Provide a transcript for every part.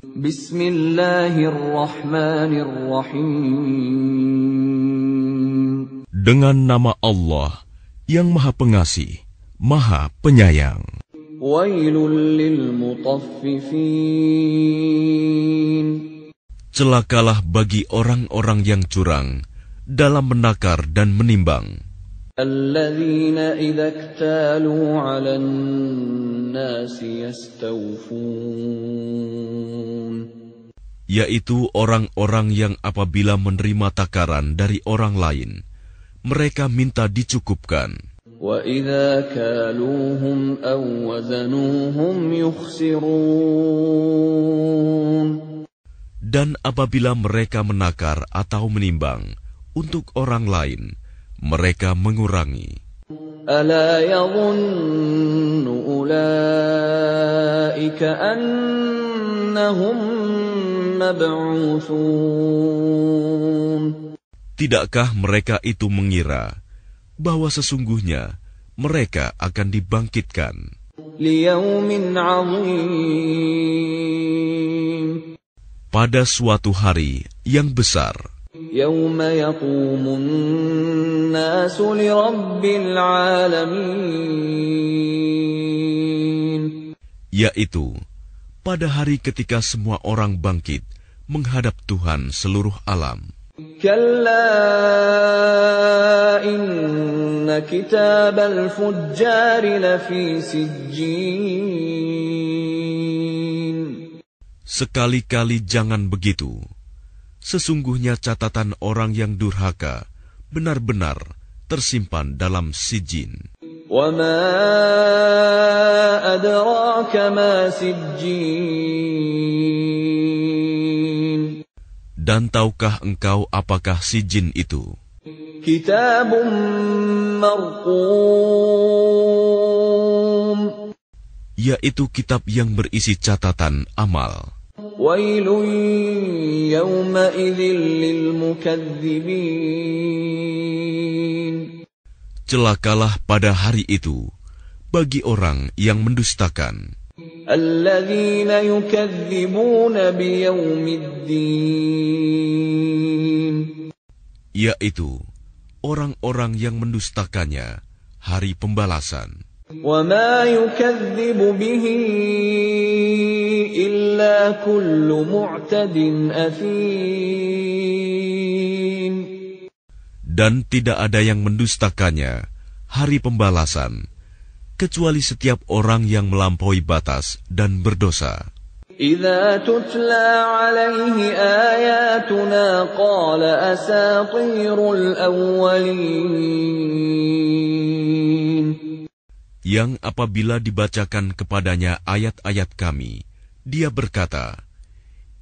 Bismillahirrahmanirrahim. Dengan nama Allah yang Maha Pengasih, Maha Penyayang. Celakalah bagi orang-orang yang curang dalam menakar dan menimbang. Yaitu orang-orang yang apabila menerima takaran dari orang lain, mereka minta dicukupkan. Dan apabila mereka menakar atau menimbang untuk orang lain, mereka mengurangi. Tidakkah mereka itu mengira bahwa sesungguhnya mereka akan dibangkitkan. Pada suatu hari yang besar, yaitu pada hari ketika semua orang bangkit menghadap Tuhan seluruh alam. Sekali-kali jangan begitu. Sesungguhnya catatan orang yang durhaka benar-benar tersimpan dalam sijin. Dan tahukah engkau apakah si jin itu? Yaitu kitab yang berisi catatan amal. Celakalah pada hari itu bagi orang yang mendustakan. Yaitu orang-orang yang mendustakannya hari pembalasan. Dan tidak ada yang mendustakannya hari pembalasan kecuali setiap orang yang melampaui batas dan berdosa. Yang apabila dibacakan kepadanya ayat-ayat kami, dia berkata,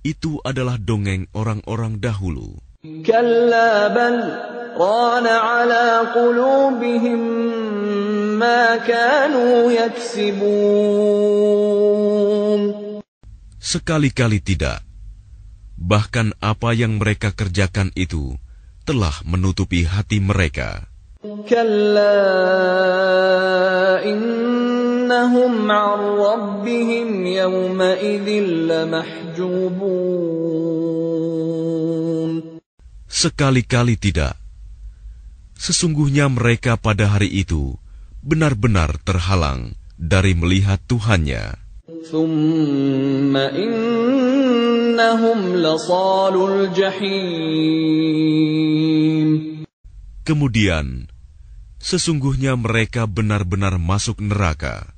itu adalah dongeng orang-orang dahulu. Sekali-kali tidak. Bahkan apa yang mereka kerjakan itu telah menutupi hati mereka. Sekali-kali tidak. Sesungguhnya mereka pada hari itu benar-benar terhalang dari melihat Tuhannya. Kemudian, sesungguhnya mereka benar-benar masuk neraka.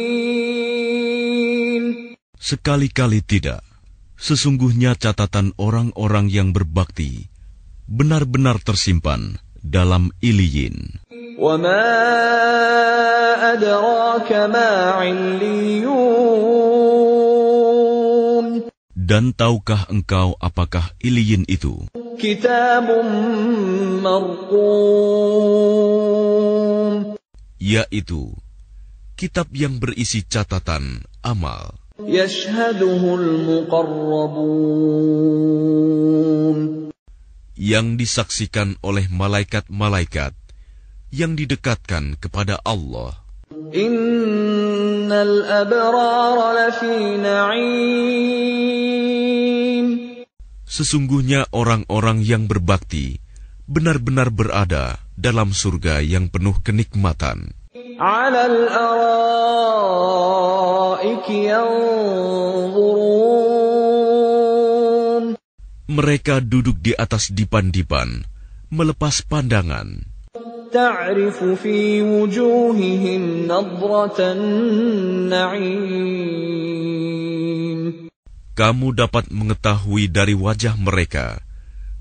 Sekali-kali tidak. Sesungguhnya catatan orang-orang yang berbakti benar-benar tersimpan dalam Iliyin. Dan tahukah engkau apakah Iliyin itu? Yaitu kitab yang berisi catatan amal yang disaksikan oleh malaikat-malaikat yang didekatkan kepada Allah. Sesungguhnya orang-orang yang berbakti benar-benar berada dalam surga yang penuh kenikmatan. Mereka duduk di atas dipan-dipan, melepas pandangan. تعرف في وجوههم نضرة النعيم Kamu dapat mengetahui dari wajah mereka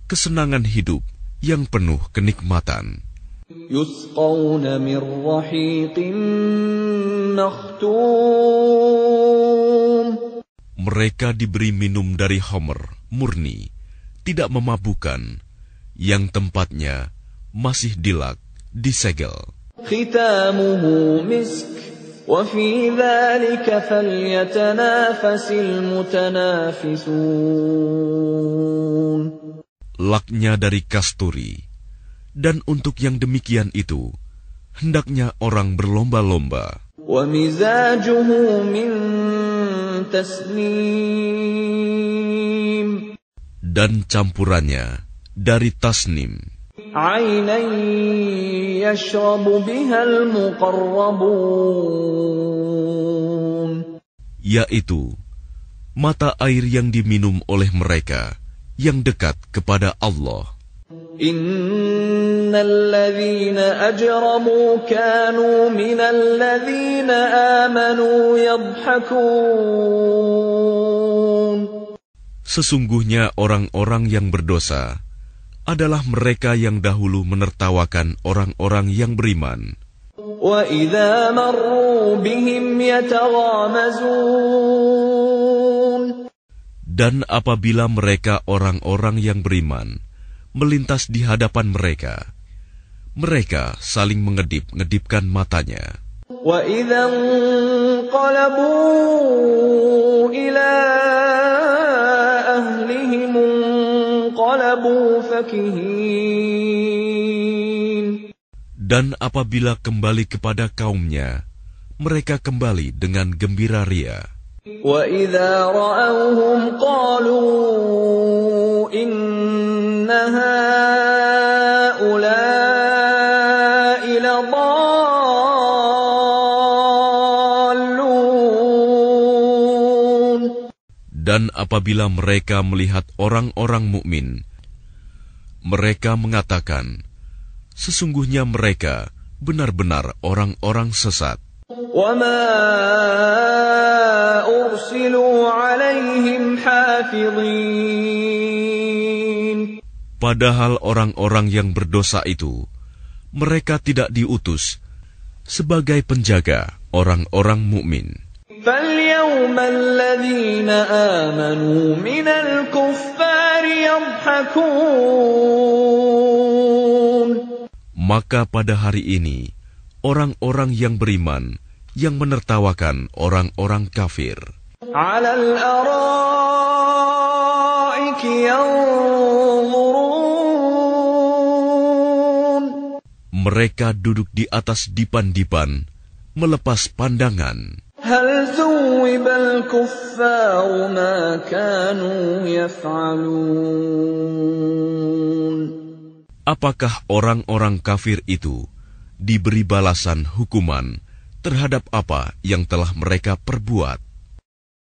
kesenangan hidup yang penuh kenikmatan. يسقون من رحيق مختوم Mereka diberi minum dari homer murni, tidak memabukkan, yang tempatnya masih dilak, disegel. ختامه مسك وفي ذلك فليتنافس المتنافسون Laknya dari kasturi, dan untuk yang demikian itu, hendaknya orang berlomba-lomba. ومزاجه من taslim. Dan campurannya dari tasnim. Yaitu mata air yang diminum oleh mereka yang dekat kepada Allah. إن الذين أجرموا كانوا من الذين آمنوا يضحكون Sesungguhnya orang-orang yang berdosa adalah mereka yang dahulu menertawakan orang-orang yang beriman. وإذا مروا بهم يتغامزون Dan apabila mereka orang-orang yang beriman melintas di hadapan mereka, mereka saling mengedip-ngedipkan matanya. وإذا انقلبوا إلى أهلهم انقلبوا فكهين Dan apabila kembali kepada kaumnya, mereka kembali dengan gembira ria. وإذا رأوهم قالوا Dan apabila mereka melihat orang-orang mukmin, mereka mengatakan, "Sesungguhnya mereka benar-benar orang-orang sesat." Padahal orang-orang yang berdosa itu, mereka tidak diutus sebagai penjaga orang-orang mukmin. فاليوم الذين آمنوا من الكفار يضحكون Maka pada hari ini, orang-orang yang beriman yang menertawakan orang-orang kafir على الأرائك ينظرون mereka duduk di atas dipan-dipan, melepas pandangan. هل ثوب الكفار ما كانوا يفعلون Apakah orang-orang kafir itu diberi balasan hukuman terhadap apa yang telah mereka perbuat?